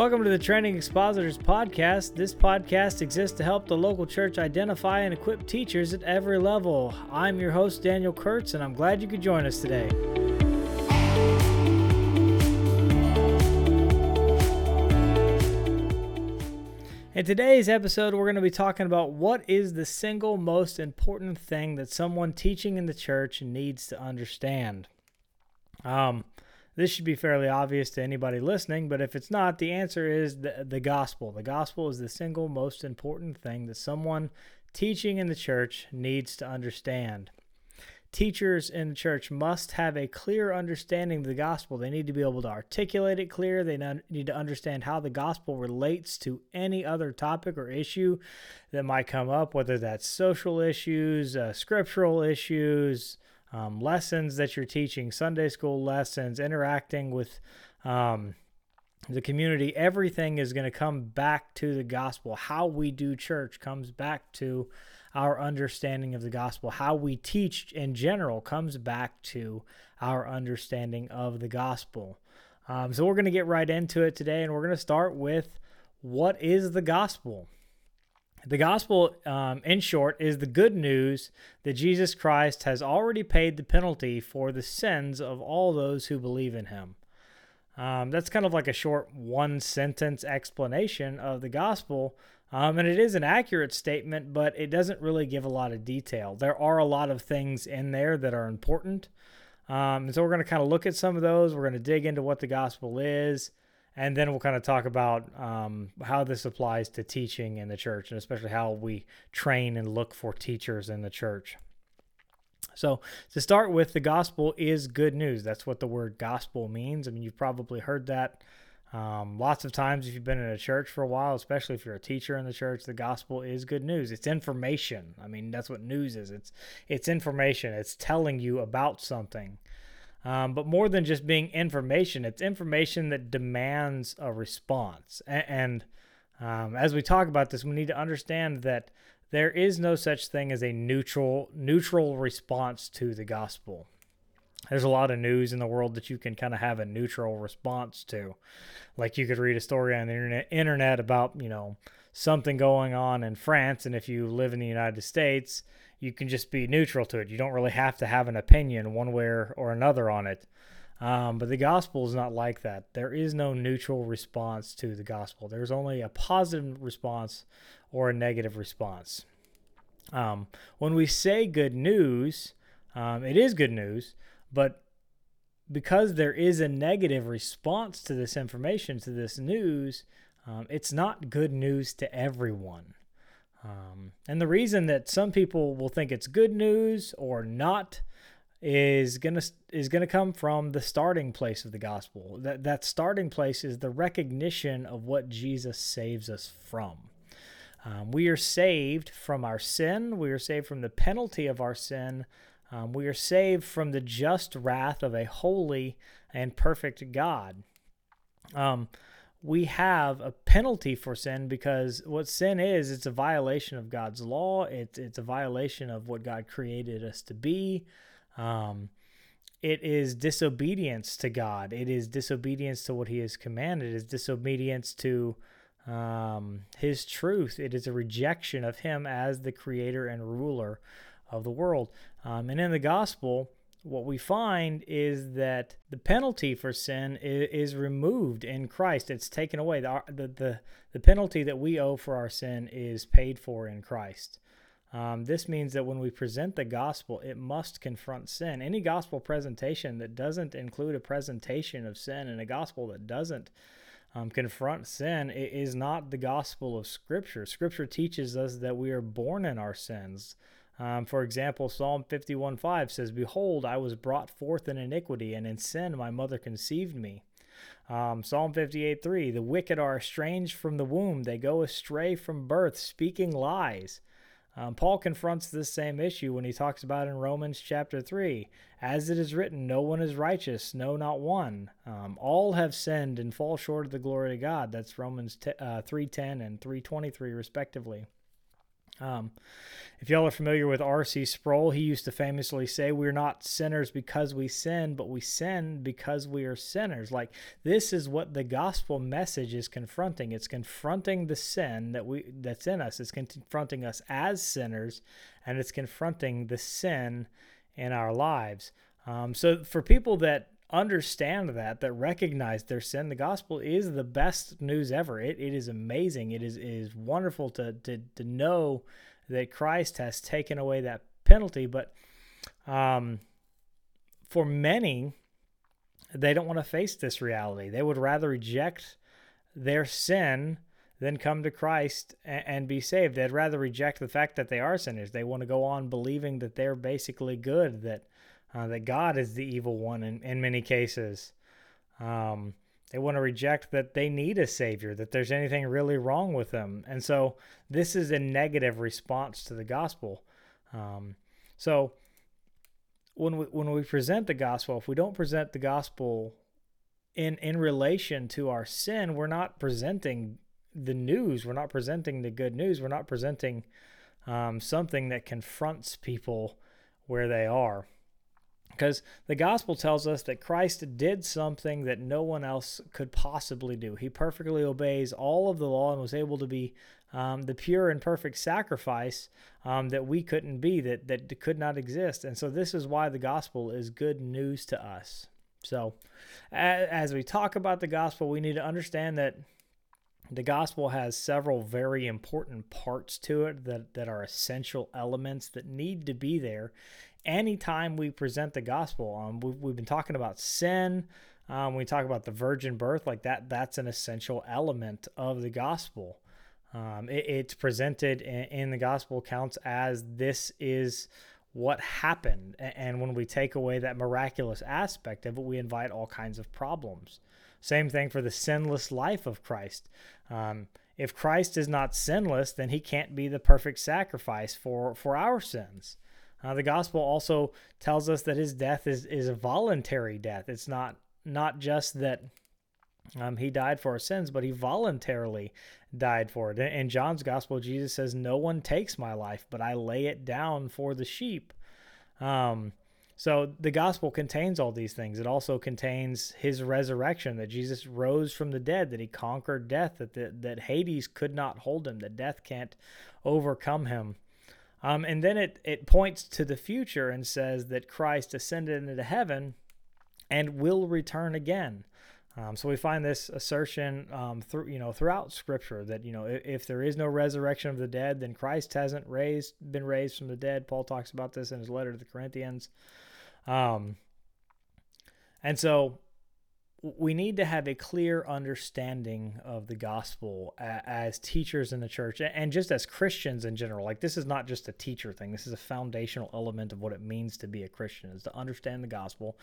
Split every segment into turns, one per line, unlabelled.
Welcome to the Training Expositors Podcast. This podcast exists to help the local church identify and equip teachers at every level. I'm your host, Daniel Kurtz, and I'm glad you could join us today. In today's episode, we're going to be talking about what is the single most important thing that someone teaching in the church needs to understand. Um, this should be fairly obvious to anybody listening, but if it's not, the answer is the, the gospel. The gospel is the single most important thing that someone teaching in the church needs to understand. Teachers in the church must have a clear understanding of the gospel. They need to be able to articulate it clear. They need to understand how the gospel relates to any other topic or issue that might come up, whether that's social issues, uh, scriptural issues, um, lessons that you're teaching, Sunday school lessons, interacting with um, the community, everything is going to come back to the gospel. How we do church comes back to our understanding of the gospel. How we teach in general comes back to our understanding of the gospel. Um, so we're going to get right into it today, and we're going to start with what is the gospel? The gospel, um, in short, is the good news that Jesus Christ has already paid the penalty for the sins of all those who believe in him. Um, that's kind of like a short one sentence explanation of the gospel. Um, and it is an accurate statement, but it doesn't really give a lot of detail. There are a lot of things in there that are important. Um, and so we're going to kind of look at some of those. We're going to dig into what the gospel is and then we'll kind of talk about um, how this applies to teaching in the church and especially how we train and look for teachers in the church. So to start with the gospel is good news. That's what the word gospel means. I mean you've probably heard that um, lots of times if you've been in a church for a while especially if you're a teacher in the church the gospel is good news. It's information. I mean that's what news is. It's it's information. It's telling you about something um, but more than just being information, it's information that demands a response. And, and um, as we talk about this, we need to understand that there is no such thing as a neutral neutral response to the gospel. There's a lot of news in the world that you can kind of have a neutral response to. Like you could read a story on the internet, internet about, you know, something going on in France and if you live in the United States, you can just be neutral to it. You don't really have to have an opinion one way or another on it. Um, but the gospel is not like that. There is no neutral response to the gospel. There's only a positive response or a negative response. Um, when we say good news, um, it is good news, but because there is a negative response to this information, to this news, um, it's not good news to everyone. Um, and the reason that some people will think it's good news or not is gonna is gonna come from the starting place of the gospel. That that starting place is the recognition of what Jesus saves us from. Um, we are saved from our sin. We are saved from the penalty of our sin. Um, we are saved from the just wrath of a holy and perfect God. Um, we have a penalty for sin because what sin is, it's a violation of God's law. It's it's a violation of what God created us to be. Um, it is disobedience to God. It is disobedience to what He has commanded. It is disobedience to um, His truth. It is a rejection of Him as the Creator and ruler of the world. Um, and in the gospel, what we find is that the penalty for sin is, removed in Christ. It's taken away. The, the, the, the, penalty that we owe for our sin is paid for in Christ. Um, this means that when we present the gospel, it must confront sin. Any gospel presentation that doesn't include a presentation of sin and a gospel that doesn't um, confront sin is not the gospel of Scripture. Scripture teaches us that we are born in our sins. Um, for example, Psalm 51:5 says, Behold, I was brought forth in iniquity, and in sin my mother conceived me. Um, Psalm 58:3, The wicked are estranged from the womb, they go astray from birth, speaking lies. Um, Paul confronts this same issue when he talks about in Romans chapter 3. As it is written, no one is righteous, no, not one. Um, all have sinned and fall short of the glory of God. That's Romans t- uh, 3.10 and 3.23 respectively. Um, if y'all are familiar with R.C. Sproul, he used to famously say, We're not sinners because we sin, but we sin because we are sinners. Like, this is what the gospel message is confronting. It's confronting the sin that we that's in us. It's confronting us as sinners, and it's confronting the sin in our lives. Um, so, for people that understand that, that recognize their sin, the gospel is the best news ever. It, it is amazing. It is, it is wonderful to, to, to know that Christ has taken away that penalty. But um, for many, they don't want to face this reality. They would rather reject their sin than come to Christ and, and be saved. They'd rather reject the fact that they are sinners. They want to go on believing that they're basically good, that uh, that God is the evil one in, in many cases. Um, they want to reject that they need a savior, that there's anything really wrong with them. And so this is a negative response to the gospel. Um, so when we, when we present the gospel, if we don't present the gospel in, in relation to our sin, we're not presenting the news. We're not presenting the good news. We're not presenting um, something that confronts people where they are. Because the gospel tells us that Christ did something that no one else could possibly do. He perfectly obeys all of the law and was able to be um, the pure and perfect sacrifice um, that we couldn't be, that, that could not exist. And so, this is why the gospel is good news to us. So, as we talk about the gospel, we need to understand that the gospel has several very important parts to it that, that are essential elements that need to be there anytime we present the gospel. Um, we've, we've been talking about sin. Um, we talk about the virgin birth, like that. That's an essential element of the gospel. Um, it, it's presented in, in, the gospel accounts as this is what happened, and when we take away that miraculous aspect of it, we invite all kinds of problems. Same thing for the sinless life of Christ. Um, if Christ is not sinless, then he can't be the perfect sacrifice for for our sins. Uh, the gospel also tells us that his death is, is a voluntary death. It's not not just that um, he died for our sins, but he voluntarily died for it. In John's gospel, Jesus says, "No one takes my life, but I lay it down for the sheep." Um, so the gospel contains all these things. It also contains his resurrection, that Jesus rose from the dead, that he conquered death, that the, that Hades could not hold him, that death can't overcome him. Um, and then it, it points to the future and says that Christ ascended into heaven and will return again. Um, so we find this assertion um, through you know throughout Scripture that you know if, if, there is no resurrection of the dead, then Christ hasn't raised been raised from the dead. Paul talks about this in his letter to the Corinthians, um, and so we need to have a clear understanding of the gospel as teachers in the church and just as Christians in general. Like this is not just a teacher thing. This is a foundational element of what it means to be a Christian is to understand the gospel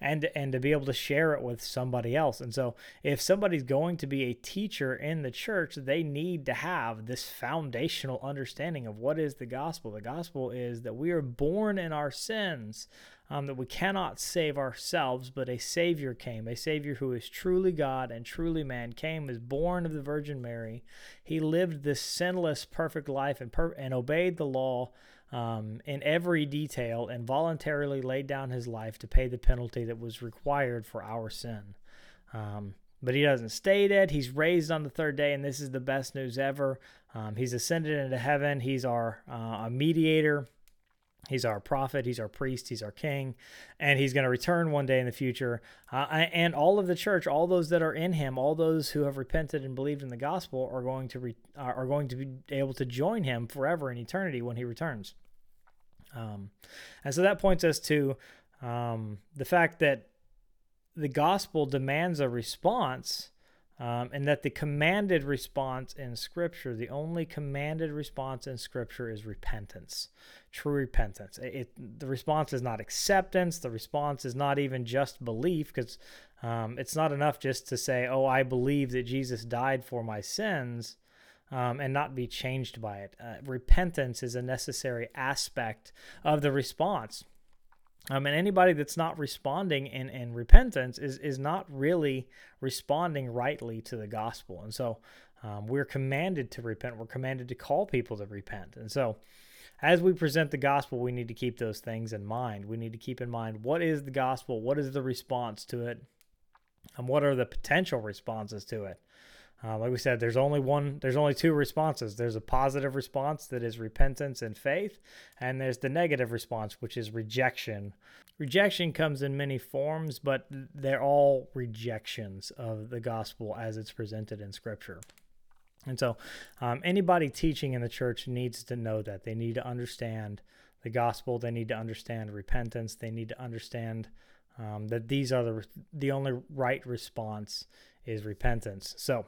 and and to be able to share it with somebody else. And so if somebody's going to be a teacher in the church, they need to have this foundational understanding of what is the gospel. The gospel is that we are born in our sins um, that we cannot save ourselves, but a Savior came, a Savior who is truly God and truly man, came, was born of the Virgin Mary. He lived this sinless, perfect life and, per- and obeyed the law um, in every detail and voluntarily laid down his life to pay the penalty that was required for our sin. Um, but he doesn't stay dead. He's raised on the third day, and this is the best news ever. Um, he's ascended into heaven. He's our uh, mediator He's our prophet, he's our priest, he's our king, and he's going to return one day in the future. Uh, and all of the church, all those that are in him, all those who have repented and believed in the gospel, are going to re, are going to be able to join him forever in eternity when he returns. Um, and so that points us to um, the fact that the gospel demands a response um, and that the commanded response in Scripture, the only commanded response in Scripture is repentance, true repentance. It, it the response is not acceptance. The response is not even just belief, because um, it's not enough just to say, "Oh, I believe that Jesus died for my sins." Um, and not be changed by it. Uh, repentance is a necessary aspect of the response. Um, and anybody that's not responding in, in repentance is, is not really responding rightly to the gospel. And so Um, we're commanded to repent. We're commanded to call people to repent. And so, as we present the gospel, we need to keep those things in mind. We need to keep in mind what is the gospel, what is the response to it, and what are the potential responses to it. Uh, like we said, there's only one, there's only two responses. There's a positive response that is repentance and faith, and there's the negative response, which is rejection. Rejection comes in many forms, but they're all rejections of the gospel as it's presented in Scripture. And so, um, anybody teaching in the church needs to know that. They need to understand the gospel. They need to understand repentance. They need to understand um, that these are the the only right response is repentance. So,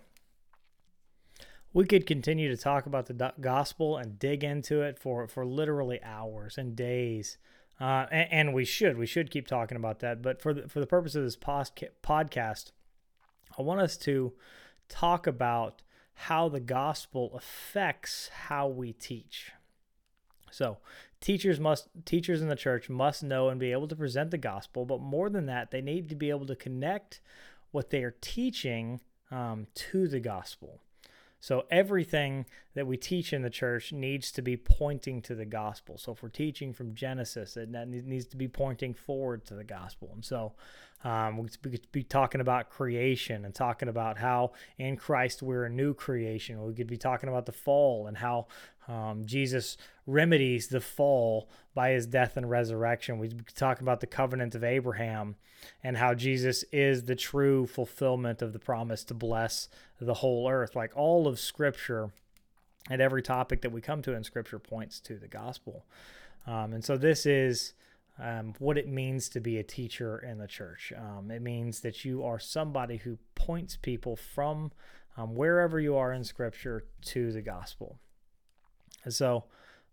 we could continue to talk about the gospel and dig into it for for literally hours and days. Uh, and, and, we should we should keep talking about that. But for the, for the purpose of this podcast, I want us to talk about how the gospel affects how we teach. So, teachers must teachers in the church must know and be able to present the gospel, but more than that, they need to be able to connect what they are teaching um, to the gospel. So everything that we teach in the church needs to be pointing to the gospel. So if we're teaching from Genesis, it needs to be pointing forward to the gospel. And so um, we could be talking about creation and talking about how in Christ we're a new creation. We could be talking about the fall and how um, Jesus remedies the fall by his death and resurrection. We talk about the covenant of Abraham and how Jesus is the true fulfillment of the promise to bless the whole earth. Like all of Scripture and every topic that we come to in Scripture points to the gospel. Um, and so this is. Um, what it means to be a teacher in the church. Um, it means that you are somebody who points people from um, wherever you are in Scripture to the gospel. And so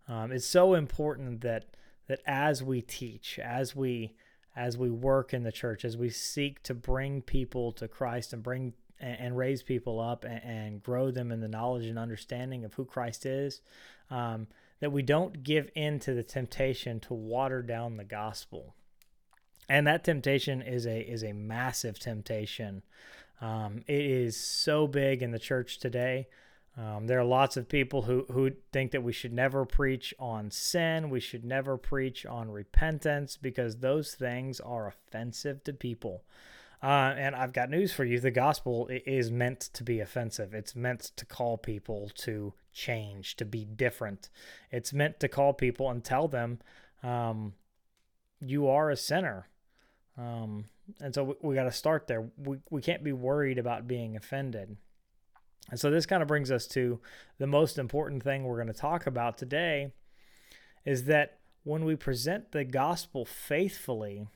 um, it's so important that that as we teach, as we as we work in the church, as we seek to bring people to Christ and bring and, raise people up and, and, grow them in the knowledge and understanding of who Christ is, um, that we don't give in to the temptation to water down the gospel. And that temptation is a is a massive temptation. Um, it is so big in the church today. Um, there are lots of people who, who think that we should never preach on sin. We should never preach on repentance because those things are offensive to people. Uh, and I've got news for you. The gospel is meant to be offensive. It's meant to call people to change, to be different. It's meant to call people and tell them, um, you are a sinner. Um, and so we, we got to start there. We, we can't be worried about being offended. And so this kind of brings us to the most important thing we're going to talk about today is that when we present the gospel faithfully,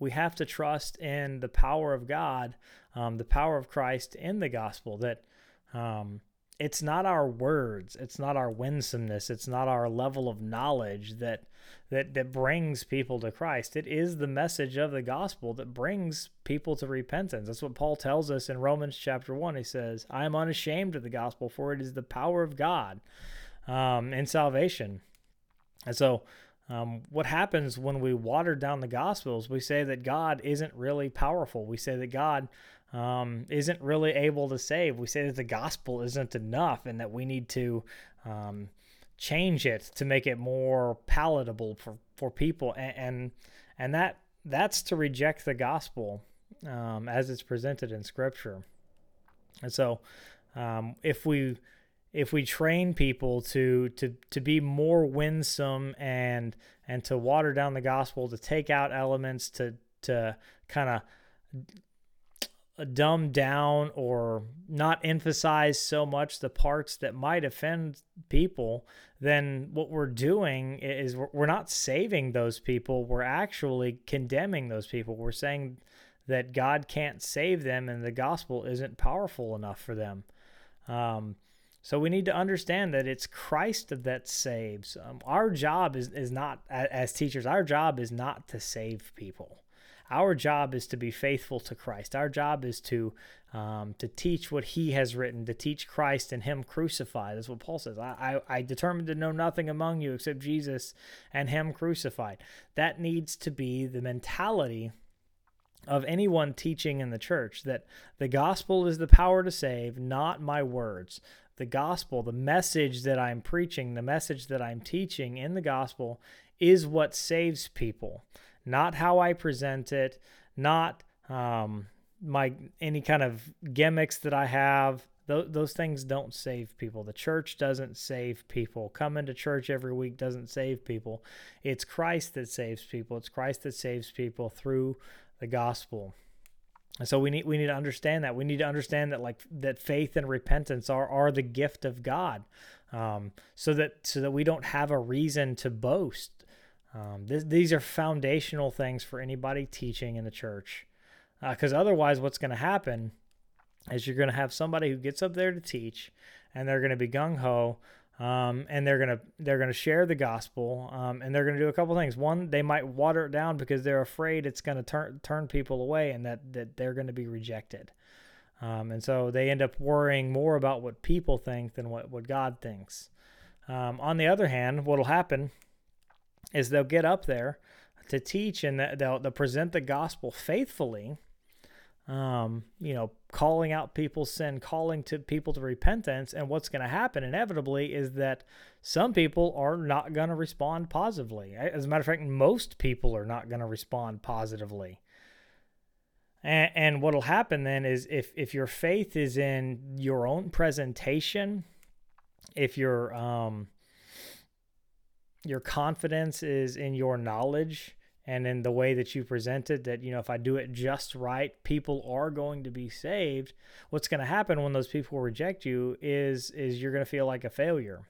we have to trust in the power of God, um, the power of Christ in the gospel, that um, it's not our words, it's not our winsomeness, it's not our level of knowledge that that that brings people to Christ. It is the message of the gospel that brings people to repentance. That's what Paul tells us in Romans chapter 1. He says, "I am unashamed of the gospel, for it is the power of God um, in salvation." And so um, what happens when we water down the gospels? We say that God isn't really powerful. We say that God um, isn't really able to save. We say that the gospel isn't enough and that we need to um, change it to make it more palatable for, for people. And, and, and that that's to reject the gospel um, as it's presented in Scripture. And so, um, if we if we train people to to to be more winsome and and to water down the gospel, to take out elements, to to kind of dumb down or not emphasize so much the parts that might offend people, then what we're doing is we're not saving those people. We're actually condemning those people. We're saying that God can't save them and the gospel isn't powerful enough for them. Um, so we need to understand that it's Christ that saves. Um, our job is, is not, as teachers, our job is not to save people. Our job is to be faithful to Christ. Our job is to um, to teach what He has written, to teach Christ and Him crucified. That's what Paul says. I, I, I determined to know nothing among you except Jesus and Him crucified. That needs to be the mentality of anyone teaching in the church that the gospel is the power to save, not my words. The gospel, the message that I'm preaching, the message that I'm teaching in the gospel is what saves people, not how I present it, not um, my any kind of gimmicks that I have. Th- those things don't save people. The church doesn't save people. Coming to church every week doesn't save people. It's Christ that saves people. It's Christ that saves people through the gospel. And so we need we need to understand that. We need to understand that like that faith and repentance are are the gift of God. Um, so that so that we don't have a reason to boast. Um, this, these are foundational things for anybody teaching in the church. Because uh, otherwise, what's going to happen is you're going to have somebody who gets up there to teach, and they're going to be gung ho, um, and they're gonna they're gonna share the gospel, um, and they're gonna do a couple things. One, they might water it down because they're afraid it's gonna turn turn people away, and that that they're gonna be rejected. Um, and so they end up worrying more about what people think than what what God thinks. Um, on the other hand, what'll happen is they'll get up there to teach, and they'll they'll present the gospel faithfully um, you know, calling out people's sin, calling to people to repentance. And what's going to happen inevitably is that some people are not going to respond positively. As a matter of fact, most people are not going to respond positively. And, and what'll happen then is if if your faith is in your own presentation, if your um your confidence is in your knowledge, and in the way that you presented that you know if i do it just right people are going to be saved. What's going to happen when those people reject you is is you're going to feel like a failure.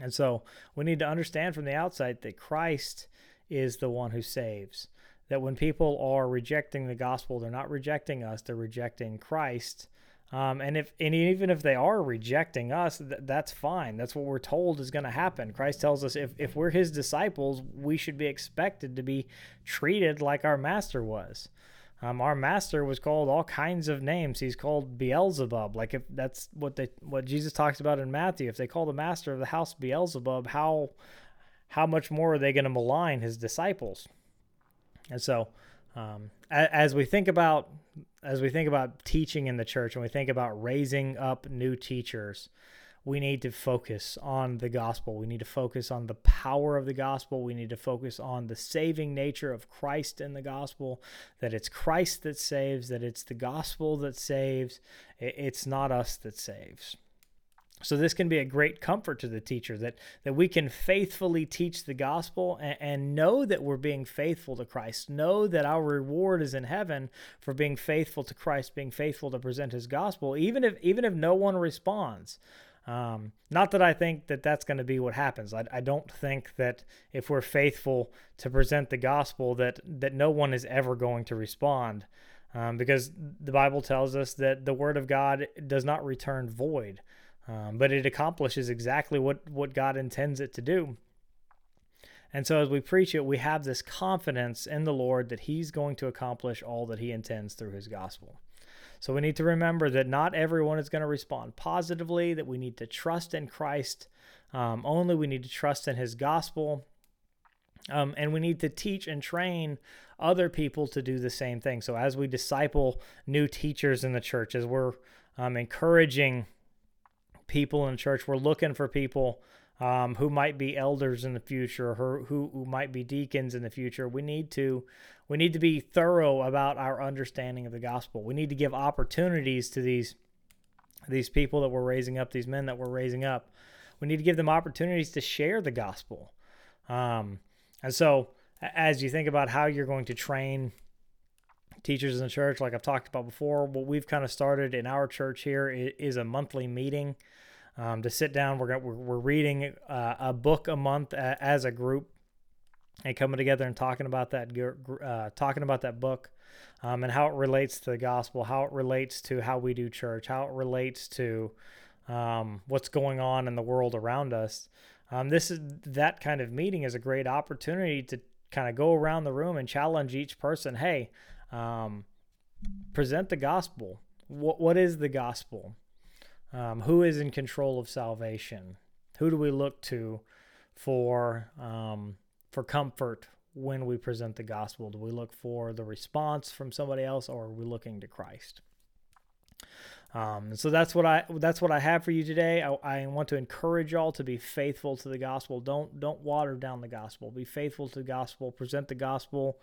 And so we need to understand from the outside that christ is the one who saves that when people are rejecting the gospel they're not rejecting us they're rejecting christ um, and if and even if they are rejecting us, th- that's fine. That's what we're told is going to happen. Christ tells us if, if we're his disciples, we should be expected to be treated like our master was. Um, our master was called all kinds of names. He's called Beelzebub. Like if that's what they what Jesus talks about in Matthew. If they call the master of the house Beelzebub, how how much more are they going to malign his disciples? And so, um, as we think about as we think about teaching in the church and we think about raising up new teachers, we need to focus on the gospel. We need to focus on the power of the gospel. We need to focus on the saving nature of Christ in the gospel, that it's Christ that saves, that it's the gospel that saves, it's not us that saves. So this can be a great comfort to the teacher that that we can faithfully teach the gospel and, and, know that we're being faithful to Christ. Know that our reward is in heaven for being faithful to Christ, being faithful to present His gospel, even if even if no one responds. Um, not that I think that that's going to be what happens. I, I don't think that if we're faithful to present the gospel, that that no one is ever going to respond. Um, because the Bible tells us that the word of God does not return void um, but it accomplishes exactly what, what God intends it to do. And so as we preach it, we have this confidence in the Lord that He's going to accomplish all that He intends through His gospel. So we need to remember that not everyone is going to respond positively, that we need to trust in Christ um, only, we need to trust in His gospel. Um, and we need to teach and train other people to do the same thing. So, as we disciple new teachers in the church, as we're um, encouraging people in church. We're looking for people um, who might be elders in the future, or who, who might be deacons in the future. We need to we need to be thorough about our understanding of the gospel. We need to give opportunities to these these people that we're raising up, these men that we're raising up. We need to give them opportunities to share the gospel. Um, and so, as you think about how you're going to train teachers in the church, like I've talked about before, what we've kind of started in our church here is a monthly meeting um, to sit down. We're, we're, reading uh, a book a month as a group and coming together and talking about that uh, talking about that book um, and how it relates to the gospel, how it relates to how we do church, how it relates to um, what's going on in the world around us. Um, this is that kind of meeting is a great opportunity to kind of go around the room and challenge each person. Hey, um, present the gospel. What what is the gospel? Um, who is in control of salvation? Who do we look to for um, for comfort when we present the gospel? Do we look for the response from somebody else, or are we looking to Christ? Um, so that's what I that's what I have for you today. I, I, want to encourage y'all to be faithful to the gospel. Don't don't water down the gospel. Be faithful to the gospel. Present the gospel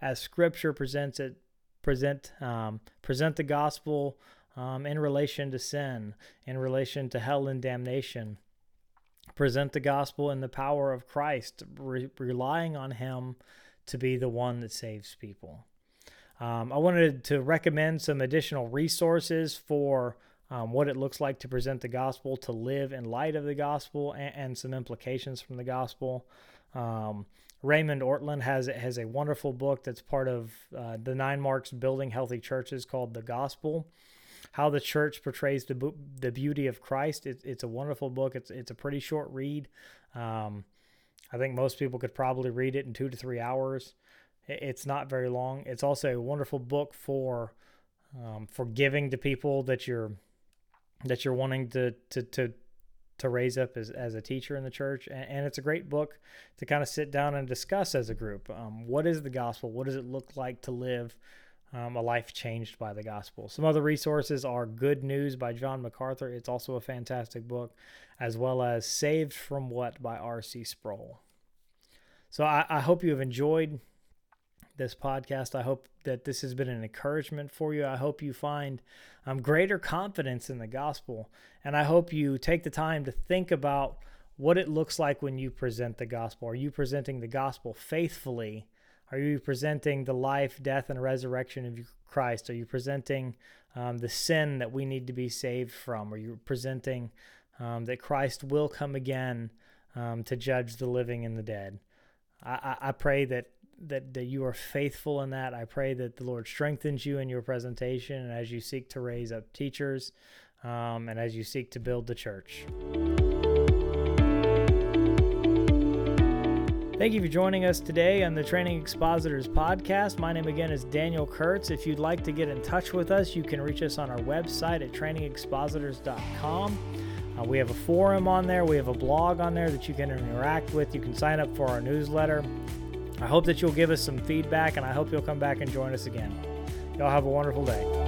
as Scripture presents it. Present um, present the gospel um, in relation to sin, in relation to hell and damnation. Present the gospel in the power of Christ, re- relying on Him to be the one that saves people. Um, I wanted to recommend some additional resources for um, what it looks like to present the gospel, to live in light of the gospel, and, and some implications from the gospel. Um, Raymond Ortlund has has a wonderful book that's part of uh, the Nine Marks Building Healthy Churches called The Gospel. How the church portrays the the beauty of Christ. It, it's a wonderful book. It's it's a pretty short read. Um, I think most people could probably read it in two to three hours. It's not very long. It's also a wonderful book for um, for giving to people that you're that you're wanting to to to to raise up as, as a teacher in the church. And, and it's a great book to kind of sit down and discuss as a group um, what is the gospel? What does it look like to live um, a life changed by the gospel? Some other resources are good news by john macarthur. It's also a fantastic book as well as saved from what by rc sproul. So I, I hope you have enjoyed this podcast. I hope that this has been an encouragement for you. I hope you find um, greater confidence in the gospel. And I hope you take the time to think about what it looks like when you present the gospel. Are you presenting the gospel faithfully? Are you presenting the life, death, and resurrection of Christ? Are you presenting um, the sin that we need to be saved from? Are you presenting um, that Christ will come again um, to judge the living and the dead? I, I pray that that, that you are faithful in that. I pray that the Lord strengthens you in your presentation and as you seek to raise up teachers um, and as you seek to build the church. Thank you for joining us today on the Training Expositors podcast. My name again is Daniel Kurtz. If you'd like to get in touch with us, you can reach us on our website at trainingexpositors.com. Uh, we have a forum on there, we have a blog on there that you can interact with. You can sign up for our newsletter. I hope that you'll give us some feedback and I hope you'll come back and join us again. Y'all have a wonderful day.